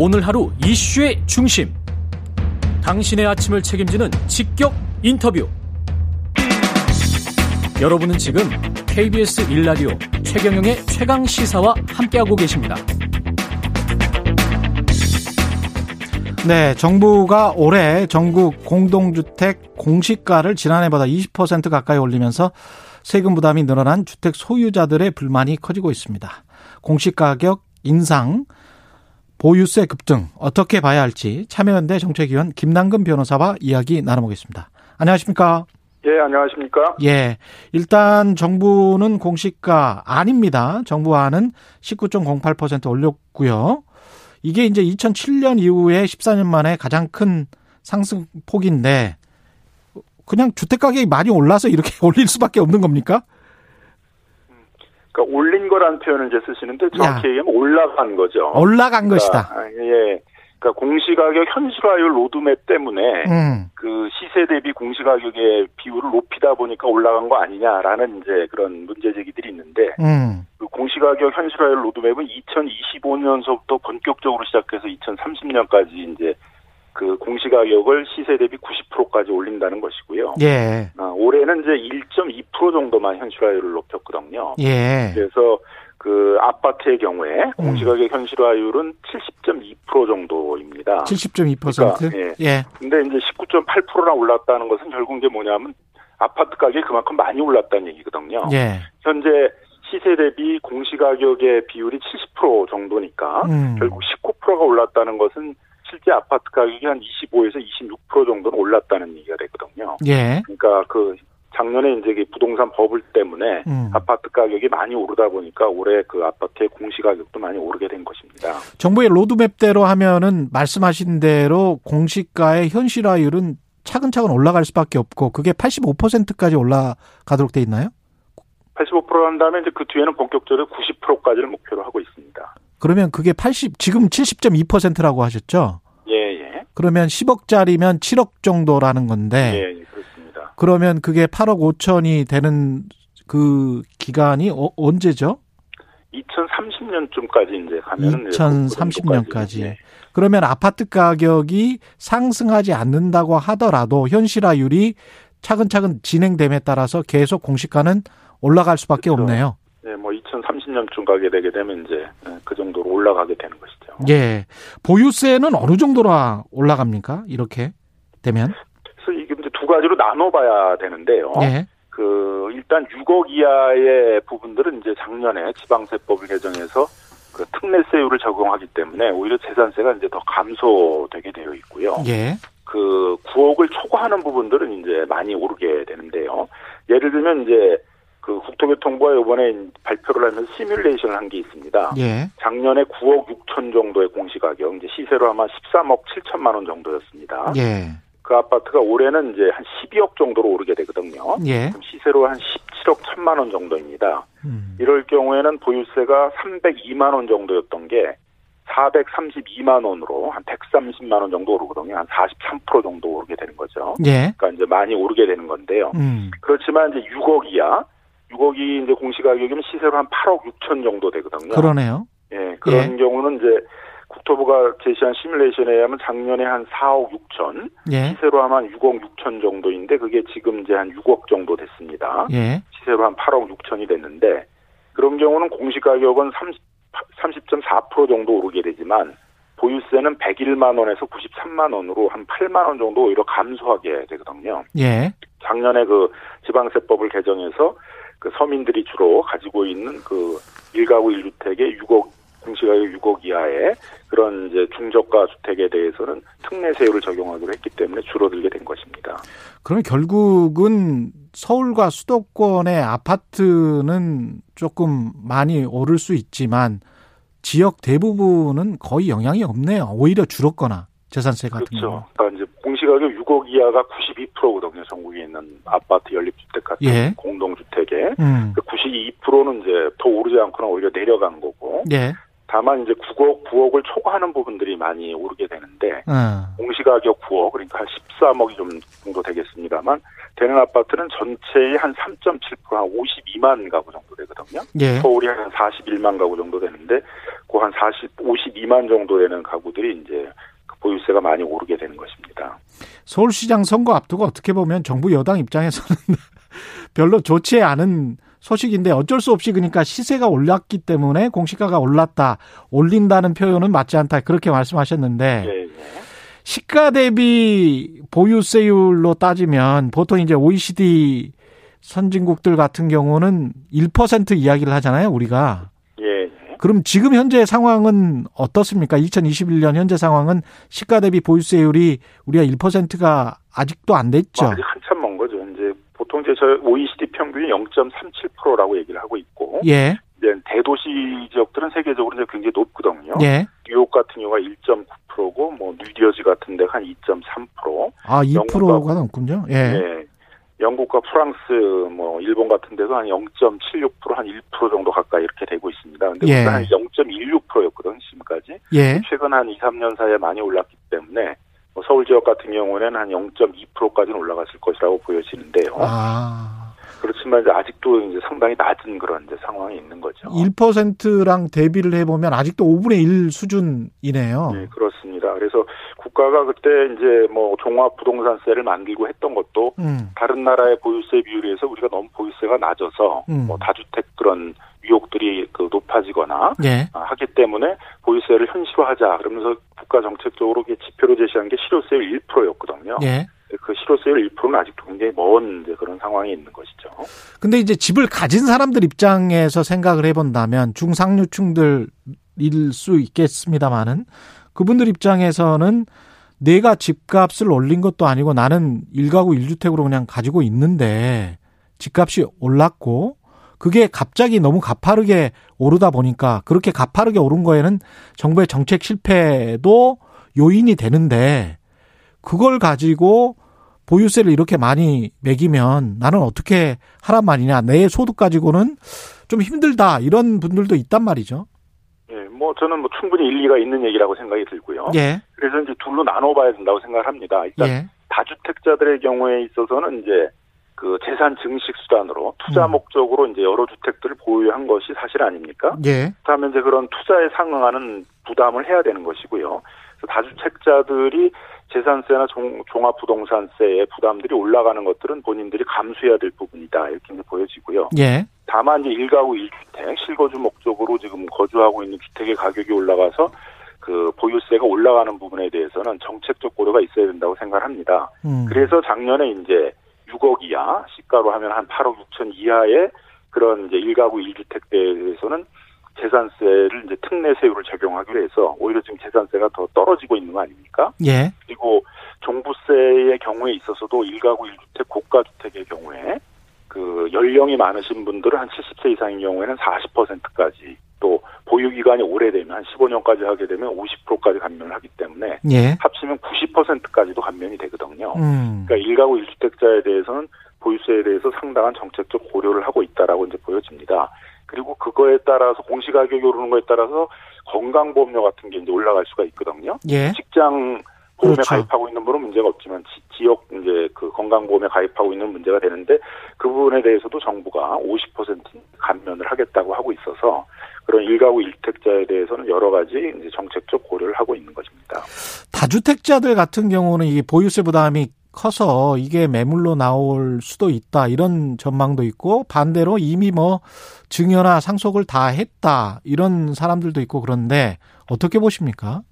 오늘 하루 이슈의 중심. 당신의 아침을 책임지는 직격 인터뷰. 여러분은 지금 KBS 일라디오 최경영의 최강 시사와 함께하고 계십니다. 네, 정부가 올해 전국 공동주택 공시가를 지난해보다 20% 가까이 올리면서 세금 부담이 늘어난 주택 소유자들의 불만이 커지고 있습니다. 공시가격 인상, 보유세 급등 어떻게 봐야 할지 참여연대 정책위원 김남근 변호사와 이야기 나눠보겠습니다. 안녕하십니까? 예, 안녕하십니까? 예. 일단 정부는 공시가 아닙니다. 정부안은 19.08% 올렸고요. 이게 이제 2007년 이후에 14년 만에 가장 큰 상승폭인데 그냥 주택 가격이 많이 올라서 이렇게 올릴 수밖에 없는 겁니까? 그러니까 올린 거란 표현을 이제 쓰시는데 정확히 얘기하면 올라간 거죠. 올라간 그러니까, 것이다. 예. 그러니까 공시가격 현실화율 로드맵 때문에 음. 그 시세 대비 공시가격의 비율을 높이다 보니까 올라간 거 아니냐라는 이제 그런 문제 제기들이 있는데 음. 그 공시가격 현실화율 로드맵은 2025년서부터 본격적으로 시작해서 2030년까지 이제 그 공시가격을 시세 대비 90%까지 올린다는 것이고요. 예. 아, 올해는 이제 1.2% 정도만 현실화율을 높였거든요. 예. 그래서 그 아파트의 경우에 공시가격 현실화율은 70.2% 정도입니다. 70.2%. 그러니까, 예. 근데 이제 19.8%나 올랐다는 것은 결국 이제 뭐냐면 아파트 가격이 그만큼 많이 올랐다는 얘기거든요. 예. 현재 시세 대비 공시가격의 비율이 70% 정도니까 음. 결국 19%가 올랐다는 것은 실제 아파트 가격이 한 25에서 26% 정도는 올랐다는 얘기가 되거든요. 예. 그러니까 그 작년에 이제 그 부동산 버블 때문에 음. 아파트 가격이 많이 오르다 보니까 올해 그 아파트의 공시 가격도 많이 오르게 된 것입니다. 정부의 로드맵대로 하면은 말씀하신 대로 공시가의 현실화율은 차근차근 올라갈 수밖에 없고 그게 85%까지 올라가도록 돼 있나요? 85% 한 다음에 이제 그 뒤에는 본격적으로 90%까지를 목표로 하고 있습니다. 그러면 그게 80 지금 70.2%라고 하셨죠? 예, 예. 그러면 10억짜리면 7억 정도라는 건데 예, 예, 그렇습니다. 그러면 그게 8억 5천이 되는 그 기간이 어, 언제죠? 2030년쯤까지 이제 가면은 2030년까지. 예. 그러면 아파트 가격이 상승하지 않는다고 하더라도 현실화율이 차근차근 진행됨에 따라서 계속 공시가는 올라갈 수밖에 그렇죠. 없네요. 네, 뭐 2030년쯤 가게 되게 되면 이제 그 정도로 올라가게 되는 것이죠. 예. 보유세는 어느 정도로 올라갑니까? 이렇게 되면? 그래서 이게 이제 두 가지로 나눠봐야 되는데요. 예. 그 일단 6억 이하의 부분들은 이제 작년에 지방세법을 개정해서 그 특례세율을 적용하기 때문에 오히려 재산세가 이제 더 감소되게 되어 있고요. 예. 그 9억을 초과하는 부분들은 이제 많이 오르게 되는데요. 예를 들면 이제 그 국토교통부가 이번에 발표를 하면서 시뮬레이션을 한 게 있습니다. 예. 작년에 9억 6천 정도의 공시가격, 이제 시세로 하면 13억 7천만 원 정도였습니다. 예. 그 아파트가 올해는 이제 한 12억 정도로 오르게 되거든요. 예. 시세로 한 17억 1천만 원 정도입니다. 음. 이럴 경우에는 보유세가 302만 원 정도였던 게 432만 원으로 한 130만 원 정도 오르거든요. 한 43% 정도 오르게 되는 거죠. 예. 그러니까 이제 많이 오르게 되는 건데요. 음. 그렇지만 이제 6억 이하, 6억이 이제 공시가격이면 시세로 한 8억 6천 정도 되거든요. 그러네요. 예, 그런 경우는 이제 국토부가 제시한 시뮬레이션에 의하면 작년에 한 4억 6천, 예. 시세로 하면 한 6억 6천 정도인데 그게 지금 이제 한 6억 정도 됐습니다. 예. 시세로 한 8억 6천이 됐는데 그런 경우는 공시가격은 30, 30.4% 정도 오르게 되지만 보유세는 101만 원에서 93만 원으로 한 8만 원 정도 오히려 감소하게 되거든요. 예. 작년에 그 지방세법을 개정해서 그 서민들이 주로 가지고 있는 그 1가구 1주택의 6억 공시가격 6억 이하의 그런 이제 중저가 주택에 대해서는 특례세율을 적용하기로 했기 때문에 줄어들게 된 것입니다. 그럼 결국은 서울과 수도권의 아파트는 조금 많이 오를 수 있지만 지역 대부분은 거의 영향이 없네요. 오히려 줄었거나 재산세 같은 그렇죠. 거. 그러니까 이제 공시가격 6억 이하가 92%거든요. 전국에 있는 아파트 연립주택 같은 예. 공동주택에 음. 그 92%는 이제 더 오르지 않거나 오히려 내려간 거고 예. 다만 이제 9억, 9억을 초과하는 부분들이 많이 오르게 되는데 어. 공시가격 9억 그러니까 한 13억이 좀 정도 되겠습니다만 되는 아파트는 전체의 한 3.7%한 52만 가구 정도 되거든요. 예. 서울이 한 41만 가구 정도 되는데 그 한 40, 52만 정도 되는 가구들이 이제 그 보유세가 많이 오르게 되는 것입니다. 서울시장 선거 앞두고 어떻게 보면 정부 여당 입장에서는 별로 좋지 않은 소식인데 어쩔 수 없이 그러니까 시세가 올랐기 때문에 공시가가 올랐다. 올린다는 표현은 맞지 않다. 그렇게 말씀하셨는데 예, 예. 시가 대비 보유세율로 따지면 보통 이제 OECD 선진국들 같은 경우는 1% 이야기를 하잖아요, 우리가. 그럼 지금 현재 상황은 어떻습니까? 2021년 현재 상황은 시가 대비 보유세율이 우리가 1%가 아직도 안 됐죠. 뭐 아직 한참 먼 거죠. 이제 보통 이제 저 OECD 평균이 0.37%라고 얘기를 하고 있고 예. 이제 대도시 지역들은 세계적으로 이제 굉장히 높거든요. 예. 뉴욕 같은 경우가 1.9%고 뭐 뉴저지 같은 데가 한 2.3%. 아, 2%가 영국하고- 넘군요. 예. 예. 영국과 프랑스, 뭐 일본 같은 데도 한 0.76%, 한 1% 정도 가까이 이렇게 되고 있습니다. 근데 예. 우리가 한 0.16%였거든 지금까지. 예. 최근 한 2, 3년 사이에 많이 올랐기 때문에 뭐 서울 지역 같은 경우에는 한 0.2%까지는 올라갔을 것이라고 보여지는데요. 아. 그렇지만 이제 아직도 이제 상당히 낮은 그런 이제 상황이 있는 거죠. 1%랑 대비를 해보면 아직도 5분의 1 수준이네요. 네, 그렇습니다. 그래서 국가가 그때 이제 뭐 종합 부동산세를 만들고 했던 것도 음. 다른 나라의 보유세 비율에서 우리가 너무 보유세가 낮아서 음. 뭐 다주택 그런 위혹들이 그 높아지거나 예. 아, 하기 때문에 보유세를 현실화하자 그러면서 국가 정책적으로 지표로 제시한 게 실효세율 1%였거든요. 예. 그 실효세율 1%는 아직도 굉장히 먼 그런 상황이 있는 것이죠. 근데 이제 집을 가진 사람들 입장에서 생각을 해본다면 중상류층들 일 수 있겠습니다만은 그분들 입장에서는 내가 집값을 올린 것도 아니고 나는 일가구 일주택으로 그냥 가지고 있는데 집값이 올랐고 그게 갑자기 너무 가파르게 오르다 보니까 그렇게 가파르게 오른 거에는 정부의 정책 실패도 요인이 되는데 그걸 가지고 보유세를 이렇게 많이 매기면 나는 어떻게 하란 말이냐. 내 소득 가지고는 좀 힘들다. 이런 분들도 있단 말이죠. 예, 뭐 저는 뭐 충분히 일리가 있는 얘기라고 생각이 들고요. 예. 그래서 이제 둘로 나눠봐야 된다고 생각을 합니다. 일단 예. 다주택자들의 경우에 있어서는 이제 그 재산 증식 수단으로 투자 음. 목적으로 이제 여러 주택들을 보유한 것이 사실 아닙니까? 예. 그렇다면 이제 그런 투자에 상응하는 부담을 해야 되는 것이고요. 그래서 다주택자들이 재산세나 종, 종합부동산세의 부담들이 올라가는 것들은 본인들이 감수해야 될 부분이다 이렇게 보여지고요. 예. 다만 이제 일가구 일주택 실거주 목적으로 지금 거주하고 있는 주택의 가격이 올라가서 그 보유세가 올라가는 부분에 대해서는 정책적 고려가 있어야 된다고 생각합니다. 음. 그래서 작년에 이제 6억 이하 시가로 하면 한 8억 6천 이하의 그런 이제 일가구 일주택대에 대해서는 재산세를 이제 특례세율을 적용하기로 해서 오히려 지금 재산세가 더 떨어지고 있는 거 아닙니까? 예. 그리고 종부세의 경우에 있어서도 일가구 일주택 고가 주택의 경우에 그 연령이 많으신 분들은 한 70세 이상인 경우에는 40%까지 또 보유 기간이 오래되면 한 15년까지 하게 되면 50%까지 감면을 하기 때문에 예. 합치면 90%까지도 감면이 되거든요. 음. 그러니까 일가구 일주택자에 대해서는 보유세에 대해서 상당한 정책적 고려를 하고 있다라고 이제 보여집니다. 그리고 그거에 따라서 공시가격이 오르는 거에 따라서 건강보험료 같은 게 이제 올라갈 수가 있거든요. 예. 직장 보험에 그렇죠. 가입하고 있는 분은 문제가 없지만 지, 역 이제 그 건강보험에 가입하고 있는 문제가 되는데 그 부분에 대해서도 정부가 50% 감면을 하겠다고 하고 있어서 그런 일가구 일택자에 대해서는 여러 가지 이제 정책적 고려를 하고 있는 것입니다. 다주택자들 같은 경우는 이게 보유세 부담이 커서 이게 매물로 나올 수도 있다. 이런 전망도 있고 반대로 이미 뭐 증여나 상속을 다 했다. 이런 사람들도 있고 그런데 어떻게 보십니까?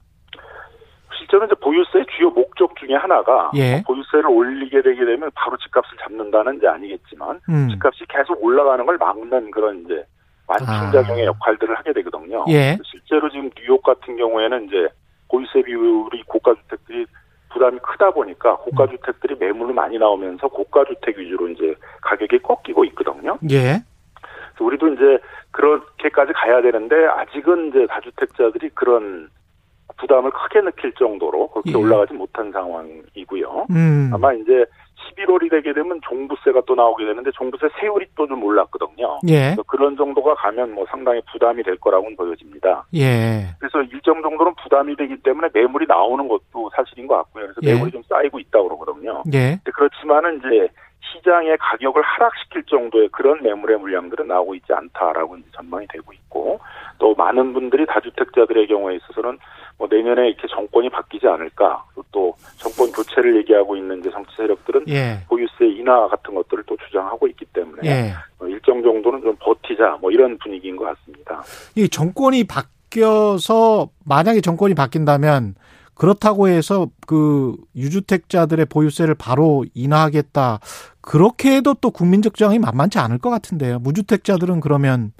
실제로 이제 보유세의 주요 목적 중에 하나가 예. 보유세를 올리게 되게 되면 바로 집값을 잡는다는 게 아니겠지만 음. 집값이 계속 올라가는 걸 막는 그런 이제 완충작용의 아. 역할들을 하게 되거든요. 예. 실제로 지금 뉴욕 같은 경우에는 이제 보유세 비율이 고가 주택들이 부담이 크다 보니까 고가 음. 주택들이 매물로 많이 나오면서 고가 주택 위주로 이제 가격이 꺾이고 있거든요. 예. 그래서 우리도 이제 그렇게까지 가야 되는데 아직은 이제 다주택자들이 그런 부담을 크게 느낄 정도로 그렇게 예. 올라가지 못한 상황이고요. 음. 아마 이제 11월이 되게 되면 종부세가 또 나오게 되는데 종부세 세율이 또 좀 올랐거든요. 예. 그런 정도가 가면 뭐 상당히 부담이 될 거라고는 보여집니다. 예. 그래서 일정 정도는 부담이 되기 때문에 매물이 나오는 것도 사실인 것 같고요. 그래서 예. 매물이 좀 쌓이고 있다고 그러거든요. 예. 그렇지만은 이제 시장의 가격을 하락시킬 정도의 그런 매물의 물량들은 나오고 있지 않다라고 이제 전망이 되고 있고 또 많은 분들이 다주택자들의 경우에 있어서는 뭐 내년에 이렇게 정권이 바뀌지 않을까 또 정권 교체를 얘기하고 있는 이제 정치 세력들은 예. 보유세 인하 같은 것들을 또 주장하고 있기 때문에 예. 뭐 일정 정도는 좀 버티자 뭐 이런 분위기인 것 같습니다. 이 정권이 바뀌어서 만약에 정권이 바뀐다면 그렇다고 해서 그 유주택자들의 보유세를 바로 인하하겠다. 그렇게 해도 또 국민적 저항이 만만치 않을 것 같은데요. 무주택자들은 그러면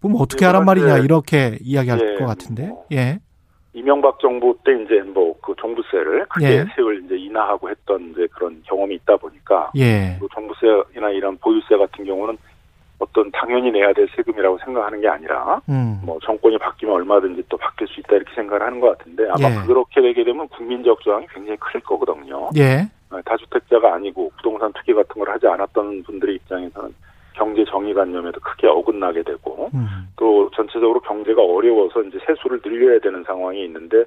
그럼 어떻게 네, 하란 말이냐 이렇게 이야기할 예, 것 같은데. 뭐. 예. 이명박 정부 때 이제 뭐 그 종부세를 크게 예. 세율 이제 인하하고 했던 이제 그런 경험이 있다 보니까 예. 그 종부세나 이런 보유세 같은 경우는 어떤 당연히 내야 될 세금이라고 생각하는 게 아니라 음. 뭐 정권이 바뀌면 얼마든지 또 바뀔 수 있다 이렇게 생각을 하는 것 같은데 아마 예. 그렇게 되게 되면 국민적 저항이 굉장히 클 거거든요. 예. 어, 다주택자가 아니고 부동산 투기 같은 걸 하지 않았던 분들의 입장에서는 경제 정의관념에도 크게 어긋나게 되고 음. 또 전체적으로 경제가 어려워서 이제 세수를 늘려야 되는 상황이 있는데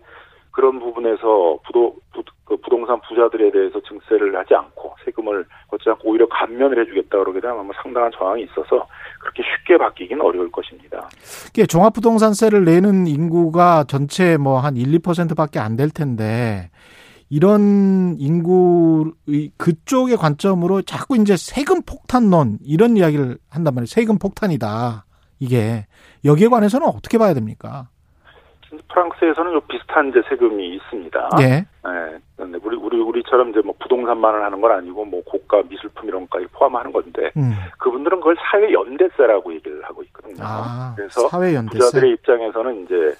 그런 부분에서 부도, 부, 그 부동산 부자들에 대해서 증세를 하지 않고 세금을 걷지 않고 오히려 감면을 해주겠다 그러게 되면 아마 상당한 저항이 있어서 그렇게 쉽게 바뀌기는 어려울 것입니다. 이게 종합부동산세를 내는 인구가 전체 뭐 한 1, 2%밖에 안 될 텐데 이런 인구의 그쪽의 관점으로 자꾸 이제 세금 폭탄론 이런 이야기를 한단 말이에요. 세금 폭탄이다. 이게 여기에 관해서는 어떻게 봐야 됩니까? 프랑스에서는 좀 비슷한 이제 세금이 있습니다. 예. 예. 근데 우리 우리 우리처럼 이제 뭐 부동산만을 하는 건 아니고 뭐 고가 미술품 이런 것까지 포함하는 건데 음. 그분들은 그걸 사회 연대세라고 얘기를 하고 있거든요. 아, 그래서 사회 연대세. 부자들의 입장에서는 이제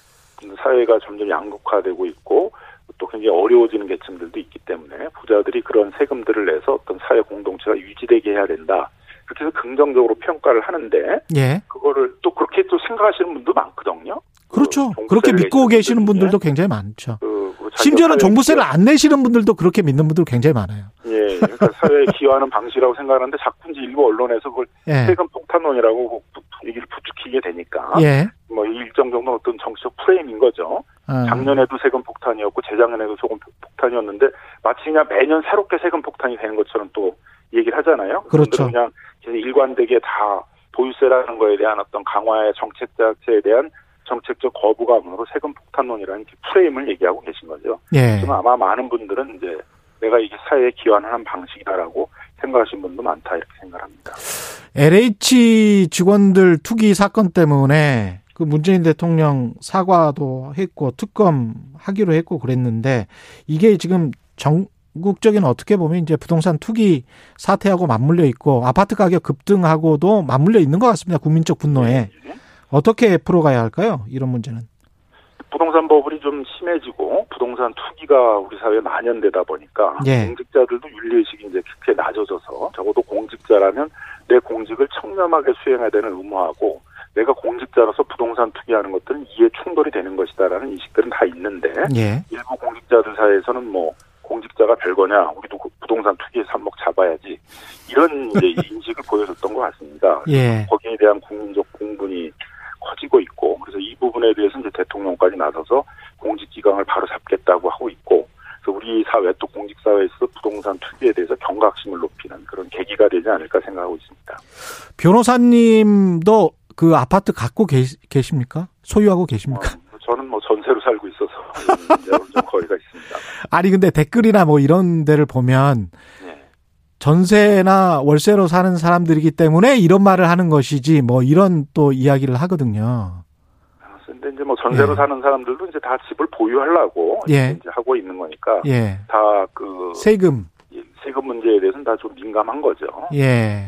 사회가 점점 양극화되고 있고 또 굉장히 어려워지는 계층들도 있기 때문에 부자들이 그런 세금들을 내서 어떤 사회 공동체가 유지되게 해야 된다. 그렇게 해서 긍정적으로 평가를 하는데 예. 그거를 또 그렇게 또 생각하시는 분도 많거든요. 그렇죠. 그 그렇게 믿고 계시는 분들 분들도 굉장히 많죠. 그, 그 심지어는 종부세를 안 내시는 분들도 그렇게 믿는 분들 굉장히 많아요. 예, 그러니까 사회에 기여하는 방식이라고 생각하는데 자꾸 이제 일부 언론에서 그걸 예. 세금 폭탄론이라고 부- 얘기를 부추기게 되니까 예. 뭐 일정 정도 어떤 정치적 프레임인 거죠. 어. 작년에도 세금 폭탄이었고 재작년에도 세금 폭탄이었는데 마치 그냥 매년 새롭게 세금 폭탄이 되는 것처럼 또 얘기를 하잖아요. 그렇죠. 그냥 일관되게 다 보유세라는 거에 대한 어떤 강화의 정책 자체에 대한 정책적 거부감으로 세금 폭탄론이라는 그 프레임을 얘기하고 계신 거죠. 예. 지금 아마 많은 분들은 이제 내가 이게 사회에 기여하는 한 방식이다라고 생각하시는 분도 많다 이렇게 생각합니다. LH 직원들 투기 사건 때문에 그 문재인 대통령 사과도 했고 특검 하기로 했고 그랬는데 이게 지금 전국적인 어떻게 보면 이제 부동산 투기 사태하고 맞물려 있고 아파트 가격 급등하고도 맞물려 있는 것 같습니다. 국민적 분노에 예. 어떻게 풀어가야 할까요? 이런 문제는. 부동산 버블이 좀 심해지고 부동산 투기가 우리 사회에 만연되다 보니까 예. 공직자들도 윤리의식이 이제 크게 낮아져서 적어도 공직자라면 내 공직을 청렴하게 수행해야 되는 의무하고 내가 공직자로서 부동산 투기하는 것들은 이해 충돌이 되는 것이다라는 인식들은 다 있는데 예. 일부 공직자들 사이에서는 뭐 공직자가 별거냐 우리도 그 부동산 투기에 삽목 잡아야지 이런 이제 인식을 보여줬던 것 같습니다. 예. 거기에 대한 국민적 공분이 커지고 있고 그래서 이 부분에 대해서 이제 대통령까지 나서서 공직 기강을 바로 잡겠다고 하고 있고 그래서 우리 사회 또 공직 사회에서 부동산 투기에 대해서 경각심을 높이는 그런 계기가 되지 않을까 생각하고 있습니다. 변호사님도 그 아파트 갖고 계시, 계십니까? 소유하고 계십니까? 어, 저는 뭐 전세로 살고 있어서 좀 거리가 있습니다. 아니 근데 댓글이나 뭐 이런 데를 보면 네. 전세나 월세로 사는 사람들이기 때문에 이런 말을 하는 것이지 뭐 이런 또 이야기를 하거든요. 근데 이제 뭐 전세로 예. 사는 사람들도 이제 다 집을 보유하려고 예. 이제 하고 있는 거니까 예. 다그 세금. 세금 문제에 대해서는 다 좀 민감한 거죠. 예.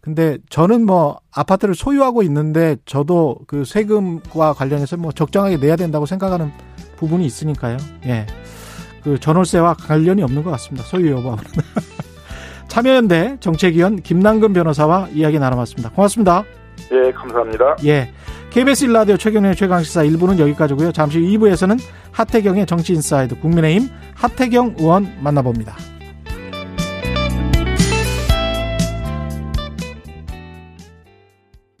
근데 저는 뭐 아파트를 소유하고 있는데 저도 그 세금과 관련해서 뭐 적정하게 내야 된다고 생각하는 부분이 있으니까요. 예. 그 전월세와 관련이 없는 것 같습니다. 소유 여부하고는. 참여연대 정책위원 김남근 변호사와 이야기 나눠봤습니다. 고맙습니다. 예, 감사합니다. 예. KBS 1라디오 최경련의 최강시사 1부는 여기까지고요. 잠시 후 2부에서는 하태경의 정치인사이드 국민의힘 하태경 의원 만나봅니다.